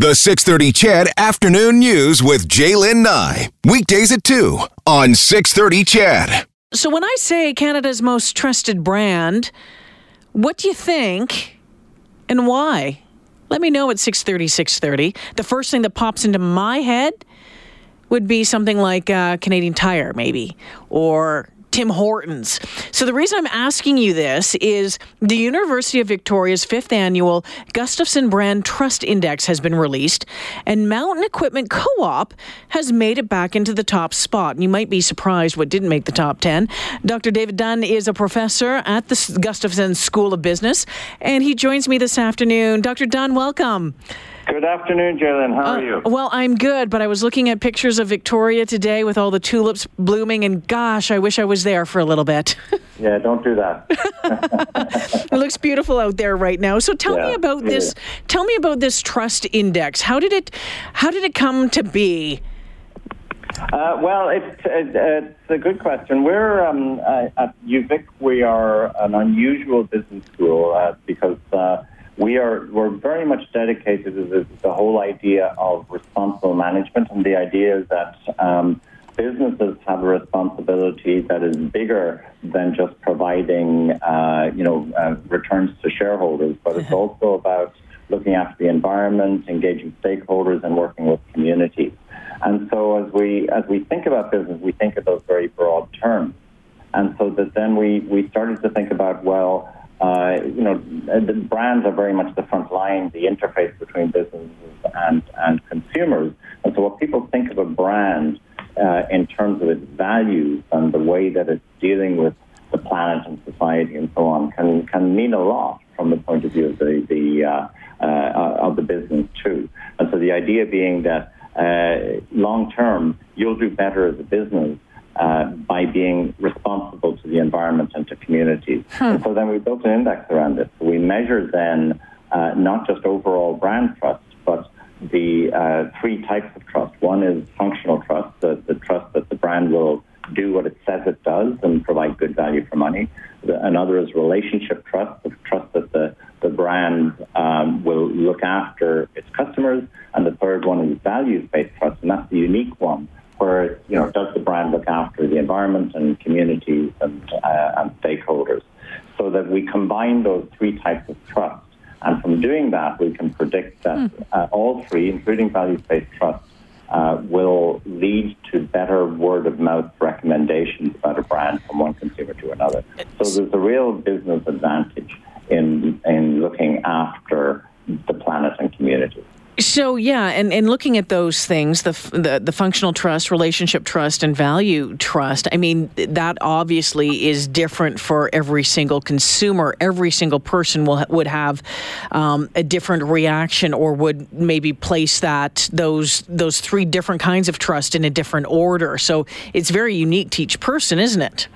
The 630 CHED Afternoon News with J'lyn Nye. Weekdays at 2 on 630 CHED. So when I say Canada's most trusted brand, what do you think and why? Let me know at 630, 630. The first thing that pops into my head would be something like uh, Canadian Tire, maybe, or Tim Hortons. So the reason I'm asking you this is the University of Victoria's fifth annual Gustavson Brand Trust Index has been released, and Mountain Equipment Co-op has made it back into the top spot. And you might be surprised what didn't make the top 10. Dr. David Dunne is a professor at the Gustavson School of Business, and he joins me this afternoon. Dr. Dunne, welcome. Good afternoon, J'lyn. How are uh, you? Well, I'm good, but I was looking at pictures of Victoria today with all the tulips blooming, and gosh, I wish I was there for a little bit. yeah, don't do that. it looks beautiful out there right now. So tell yeah, me about this. Is. Tell me about this trust index. How did it? How did it come to be? Uh, well, it's, it, it's a good question. We're um, uh, at UVic. We are an unusual business school uh, because uh, we are we're very much dedicated to the, the whole idea of responsible management, and the idea is that um, businesses have a responsibility that is bigger than just providing, uh, you know, uh, returns to shareholders, but it's also about looking after the environment, engaging stakeholders, and working with communities. And so, as we as we think about business, we think of those very broad terms. And so that then we we started to think about well uh, you know, the brands are very much the front line, the interface between businesses and, and consumers. And so, what people think of a brand uh, in terms of its values and the way that it's dealing with the planet and society and so on can can mean a lot from the point of view of the the uh, uh, of the business too. And so, the idea being that uh, long term, you'll do better as a business uh, by being responsible to the environment and to communities. Hmm. And so then we built an index around it. So we measure then uh, not just overall brand trust, but the uh, three types of trust. One is functional trust, the, the trust that the brand will do what it says it does and provide good value for money. The, another is relationship trust, the trust that the, the brand um, will look after its customers. And the third one is values-based trust, and that's the unique one where you know does the brand look after the environment and communities and, uh, and stakeholders, so that we combine those three types of trust, and from doing that we can predict that mm. uh, all three, including values-based trust, uh, will lead to better word of mouth recommendations about a brand from one consumer to another. So there's a real business advantage in in looking after the planet and communities. So yeah, and, and looking at those things, the, the the functional trust, relationship trust, and value trust. I mean, that obviously is different for every single consumer. Every single person will would have um, a different reaction, or would maybe place that those those three different kinds of trust in a different order. So it's very unique to each person, isn't it?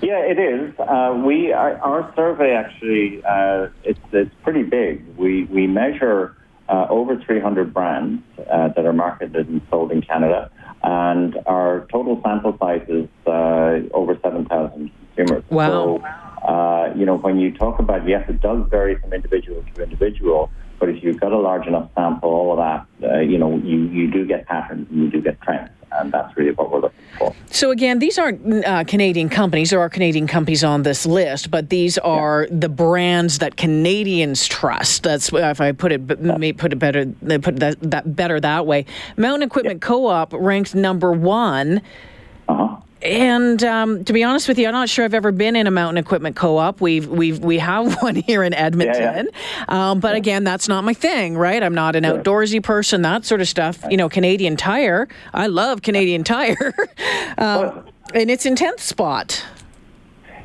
Yeah, it is. Uh, we our, our, survey actually uh, it's it's pretty big. We we measure uh, over 300 brands uh, that are marketed and sold in Canada, and our total sample size is uh, over 7,000 consumers. Wow. So, uh, you know, when you talk about, yes, it does vary from individual to individual, but if you've got a large enough sample, all of that, uh, you know, you, you do get patterns and you do get trends and that's really what we're looking for. So again, these aren't uh, Canadian companies. There are Canadian companies on this list, but these are yeah. the brands that Canadians trust. That's if I put it may put it better they put that, that better that way. Mountain Equipment yeah. Co-op ranked number one. Uh-huh. And um, to be honest with you, I'm not sure I've ever been in a mountain equipment co-op. We've we've we have one here in Edmonton, yeah, yeah. Um, but yeah. again, that's not my thing, right? I'm not an outdoorsy person, that sort of stuff. You know, Canadian Tire. I love Canadian Tire, um, and it's in tenth spot.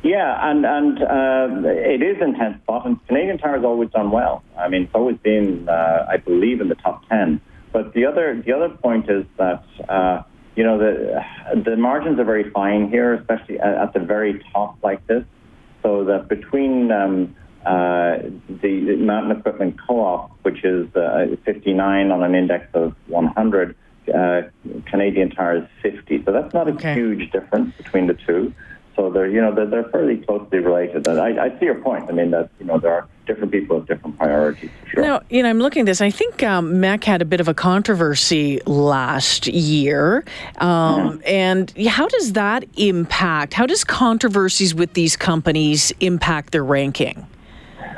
Yeah, and and uh, it is in tenth spot, and Canadian Tire has always done well. I mean, it's always been, uh, I believe, in the top ten. But the other the other point is that. Uh, you know, the, the margins are very fine here, especially at, at the very top like this. So that between um, uh, the Mountain Equipment Co-op, which is uh, 59 on an index of 100, uh, Canadian Tire is 50. So that's not a okay. huge difference between the two. So they're you know they're, they're fairly closely related. And I, I see your point. I mean that you know there are different people with different priorities. Sure. Now, you know, I'm looking at this. I think um, MEC had a bit of a controversy last year. Um, mm-hmm. And how does that impact? How does controversies with these companies impact their ranking?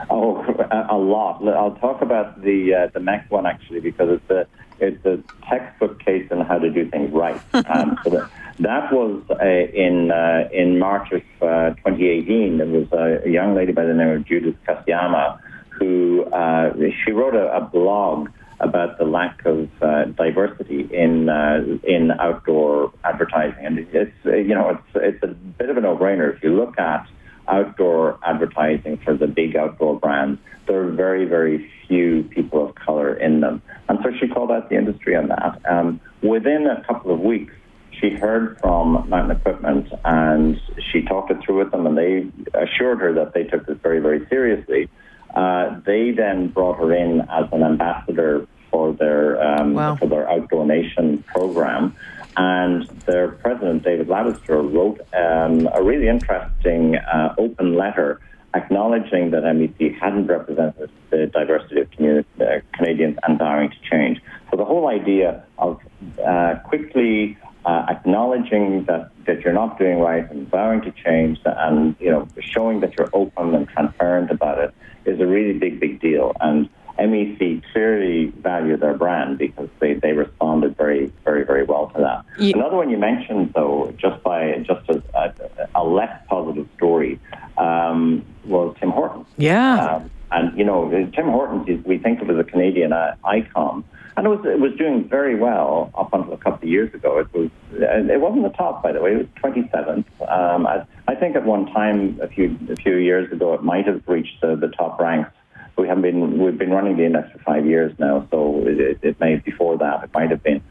Oh, a, lot. I'll talk about the uh, the MEC one actually because it's a it's a textbook case on how to do things right. um, so that, that was uh, in uh, in March of uh, 2018. There was a, a, young lady by the name of Judith Kasiama who uh, she wrote a, a, blog about the lack of uh, diversity in uh, in outdoor advertising, and it's you know it's it's a bit of a no-brainer if you look at outdoor advertising for the big outdoor brands. There are very very few people of color in them, and so she called out the industry on that. Um, within a couple of weeks she heard from Mountain Equipment and she talked it through with them, and they assured her that they took this very, very seriously. Uh, they then brought her in as an ambassador for their um, wow. for their Outdoor Nation program, and their president David Labistour wrote um, a really interesting uh, open letter acknowledging that MEC hadn't represented the diversity of uh, Canadians and vowing to change. So the whole idea of uh, quickly uh, acknowledging that, that you're not doing right and vowing to change and you know showing that you're open and transparent about it is a really big big deal and MEC clearly value their brand because they, they responded very very very well to that. Yeah. Another one you mentioned though just by just as a, a less positive story um, was Tim Hortons. Yeah. Um, and you know Tim Hortons is we think of as a Canadian uh, icon and it was it was doing very well up until a couple of years ago. It was it wasn't the top, by the way. It was 27th. Um, I, I, think at one time a few a few years ago it might have reached the, the top ranks. We haven't been we've been running the index for five years now, so it, it, it may before that it might have been.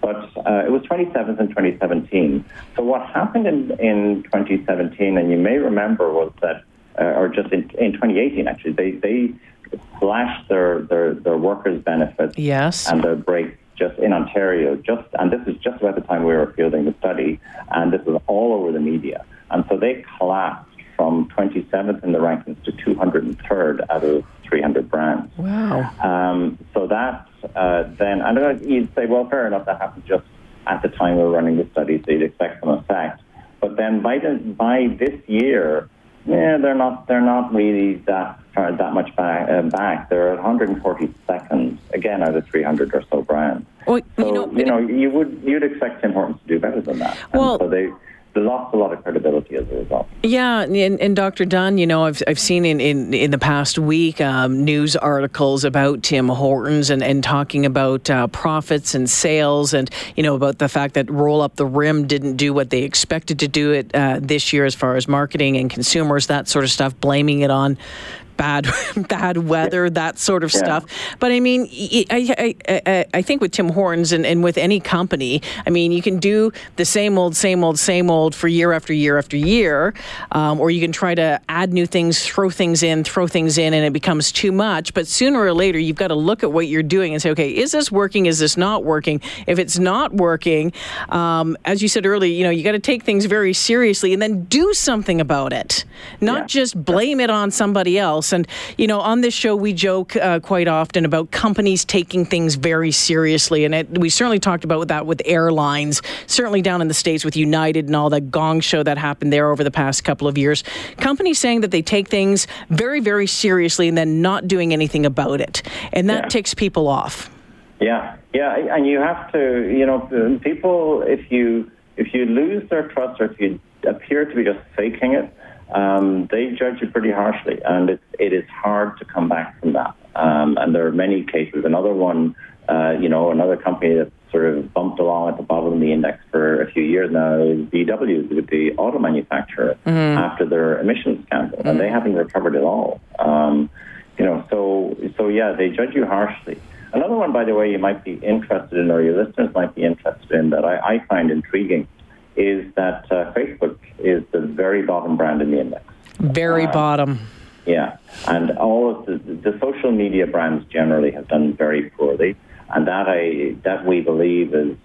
But uh, it was 27th in 2017. So what happened in, in 2017, and you may remember, was that, uh, or just in, in 2018 actually, they, they slashed their, their, their workers' benefits yes. and their breaks just in Ontario, just and this is just about the time we were fielding the study, and this was all over the media. And so they collapsed from 27th in the rankings to 203rd out of 300 brands. Wow. Um, so that uh, then, and you'd say, well, fair enough, that happened just at the time we were running the study, so you'd expect some effect. But then by, the, by this year, yeah, they're not. They're not really that far, that much back. Uh, back. They're at 140 seconds again out of 300 or so brands. Well, so you know, you, know, you would you'd expect Tim Hortons to do better than that. Well, and so they lost a lot of credibility as a result. Yeah, and, and Dr. Dunne, you know, I've, I've seen in, in, in the past week um, news articles about Tim Hortons and, and talking about uh, profits and sales and, you know, about the fact that Roll Up the Rim didn't do what they expected to do it uh, this year as far as marketing and consumers, that sort of stuff, blaming it on bad bad weather, that sort of yeah. stuff. But I mean, I, I, I, I, think with Tim Hortons and, and with any company, I mean, you can do the same old, same old, same old for year after year after year, um, or you can try to add new things, throw things in, throw things in, and it becomes too much. But sooner or later, you've got to look at what you're doing and say, okay, is this working? Is this not working? If it's not working, um, as you said earlier, you know, you got to take things very seriously and then do something about it, not yeah. just blame it on somebody else else. And, you know, on this show, we joke uh, quite often about companies taking things very seriously. And it, we certainly talked about that with airlines, certainly down in the States with United and all that gong show that happened there over the past couple of years. Companies saying that they take things very, very seriously and then not doing anything about it. And that yeah. ticks people off. Yeah, yeah, and you have to, you know, people, if you if you lose their trust or if you appear to be just faking it, um, they judge you pretty harshly, and it, it is hard to come back from that. Um, and there are many cases. Another one, uh, you know, another company that sort of bumped along at the bottom of the index for a few years now is VW, the auto manufacturer, mm-hmm. after their emissions scandal, mm-hmm. and they haven't recovered at all. Um, you know, so so yeah, they judge you harshly. Another one, by the way, you might be interested in, or your listeners might be interested in, that I, I find intriguing is that uh, Facebook is the very bottom brand in the index. Very uh, bottom. Yeah, and all of the, the social media brands generally have done very poorly, and that I that we believe is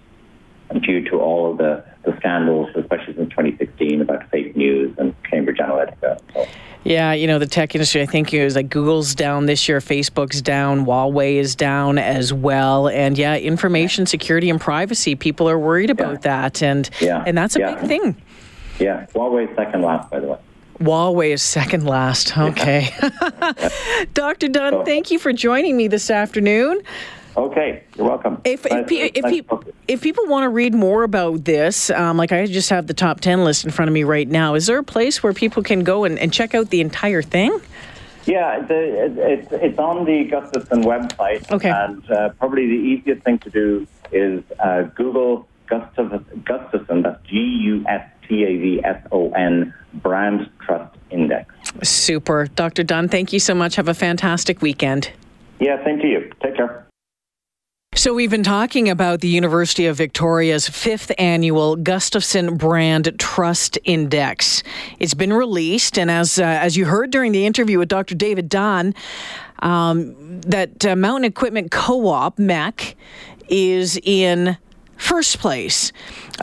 due to all of the the scandals, especially since 2016, about fake news and Cambridge Analytica. So. Yeah, you know, the tech industry, I think is like Google's down this year, Facebook's down, Huawei is down as well. And yeah, information security and privacy, people are worried about yeah. that. And yeah. and that's a yeah. big thing. Yeah, Huawei second last, by the way. Huawei is second last. Okay. Dr. Dunne, so, thank you for joining me this afternoon. Okay, you're welcome. If if, nice, if, nice if, if, people want to read more about this, um, like I just have the top 10 list in front of me right now, is there a place where people can go and, and check out the entire thing? Yeah, the, it, it's, it's on the Gustavson website. Okay. And uh, probably the easiest thing to do is uh, Google Gustavson, that's G U S T A V S O N, Brand Trust Index. Super. Dr. Dunne, thank you so much. Have a fantastic weekend. Yeah, same to you. Take care. So, we've been talking about the University of Victoria's fifth annual Gustavson Brand Trust Index. It's been released, and as uh, as you heard during the interview with Dr. David Dunne, um, that uh, Mountain Equipment Co-op (MEC) is in first place.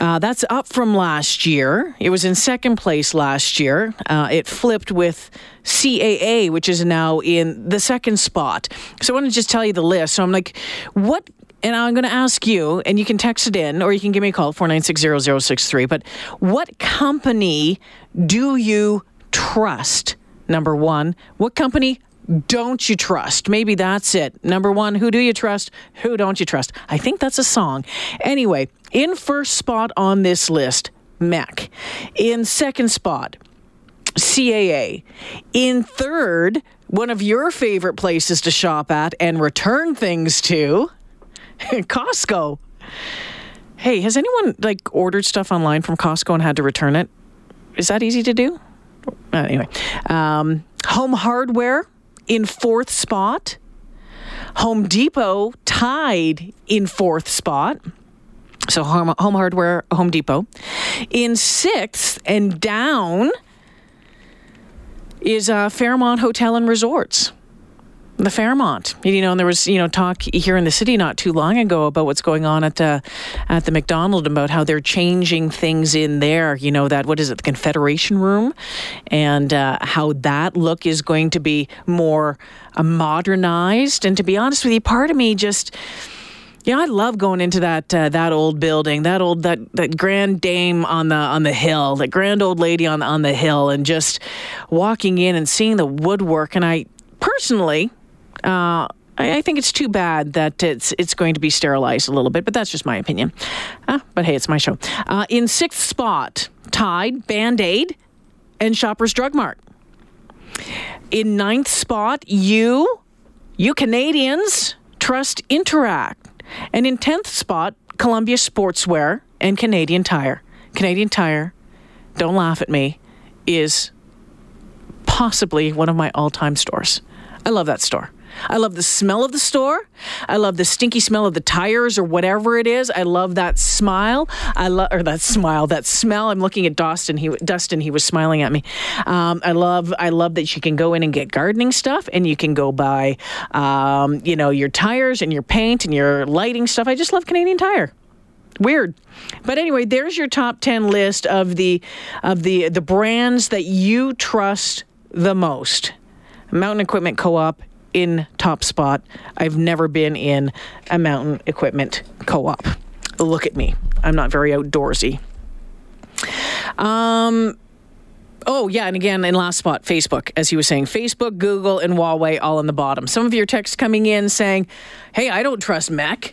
Uh, that's up from last year. It was in second place last year. Uh, it flipped with CAA, which is now in the second spot. So I want to just tell you the list. So I'm like, what and I'm going to ask you, and you can text it in or you can give me a call, 4960063. But what company do you trust? Number one, what company don't you trust? Maybe that's it. Number one, who do you trust? Who don't you trust? I think that's a song. Anyway, in first spot on this list, MEC. In second spot, CAA. In third, one of your favorite places to shop at and return things to, Costco. Hey, has anyone like ordered stuff online from Costco and had to return it? Is that easy to do? Uh, anyway, um, home hardware in fourth spot. Home Depot tied in fourth spot. So home, home hardware, Home Depot. In sixth and down is uh, Fairmont Hotel and Resorts the Fairmont. You know, and there was you know talk here in the city not too long ago about what's going on at the at the Macdonald about how they're changing things in there. You know that what is it, the Confederation Room, and uh, how that look is going to be more uh, modernized. And to be honest with you, part of me just. Yeah, I love going into that uh, that old building, that old that that grand dame on the on the hill, that grand old lady on on the hill, and just walking in and seeing the woodwork. And I personally, uh, I, think it's too bad that it's it's going to be sterilized a little bit, but that's just my opinion. Uh, but hey, it's my show. Uh, in sixth spot, tied Band Aid and Shoppers Drug Mart. In ninth spot, you, you Canadians trust Interac, and in tenth spot, Columbia Sportswear and Canadian Tire. Canadian Tire, don't laugh at me, is possibly one of my all-time stores. I love that store. I love the smell of the store. I love the stinky smell of the tires or whatever it is. I love that smile. I love or that smile, that smell. I'm looking at Dustin. He Dustin. He was smiling at me. Um, I love. I love that you can go in and get gardening stuff, and you can go buy, um, you know, your tires and your paint and your lighting stuff. I just love Canadian Tire. Weird. But anyway, there's your top 10 list of the of the the brands that you trust the most. Mountain Equipment Co-op in top spot. I've never been in a mountain equipment co op. Look at me. I'm not very outdoorsy. Um, Oh, yeah. And again, in last spot, Facebook, as he was saying, Facebook, Google, and Huawei all in the bottom. Some of your texts coming in saying, hey, I don't trust MEC.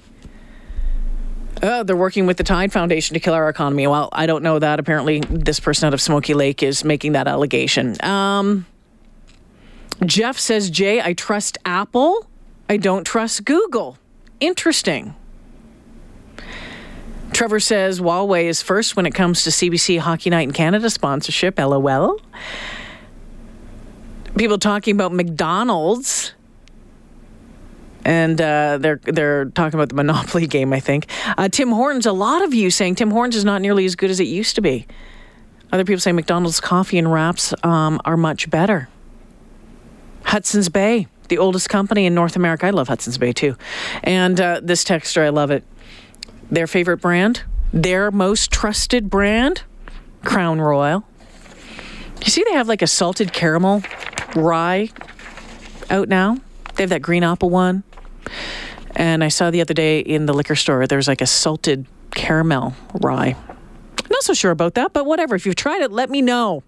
Oh, they're working with the Tide Foundation to kill our economy. Well, I don't know that. Apparently, this person out of Smoky Lake is making that allegation. Um, Jeff says, Jay, I trust Apple. I don't trust Google. Interesting. Trevor says Huawei is first when it comes to CBC Hockey Night in Canada sponsorship. LOL. People talking about McDonald's, and uh, they're they're talking about the Monopoly game. I think uh, Tim Hortons. A lot of you saying Tim Hortons is not nearly as good as it used to be. Other people say McDonald's coffee and wraps um, are much better. Hudson's Bay, the oldest company in North America. I love Hudson's Bay too. And uh, this texture, I love it. Their favorite brand, Their most trusted brand, Crown Royal. You see, they have like a salted caramel rye out now. They have that green apple one. And I saw the other day in the liquor store, there's like a salted caramel rye. Not so sure about that, but whatever. If you've tried it, let me know.